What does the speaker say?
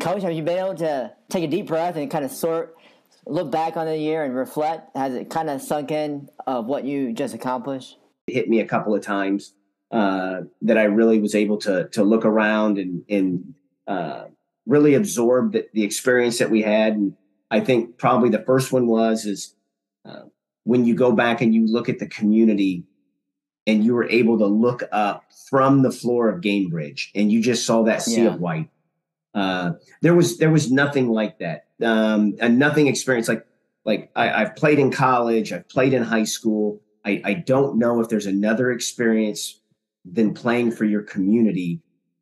Coach, have you been able to take a deep breath and kind of sort, look back on the year and reflect? Has it kind of sunk in of what you just accomplished? It hit me a couple of times uh, that I really was able to to look around and and uh, really absorb the, the experience that we had. And I think probably the first one was is uh, when you go back and you look at the community and you were able to look up from the floor of Gainbridge and you just saw that sea yeah. of white. Uh, there was there was nothing like that, um, and nothing experience like like I, have played in college, I've played in high school. I, I don't know if there's another experience than playing for your community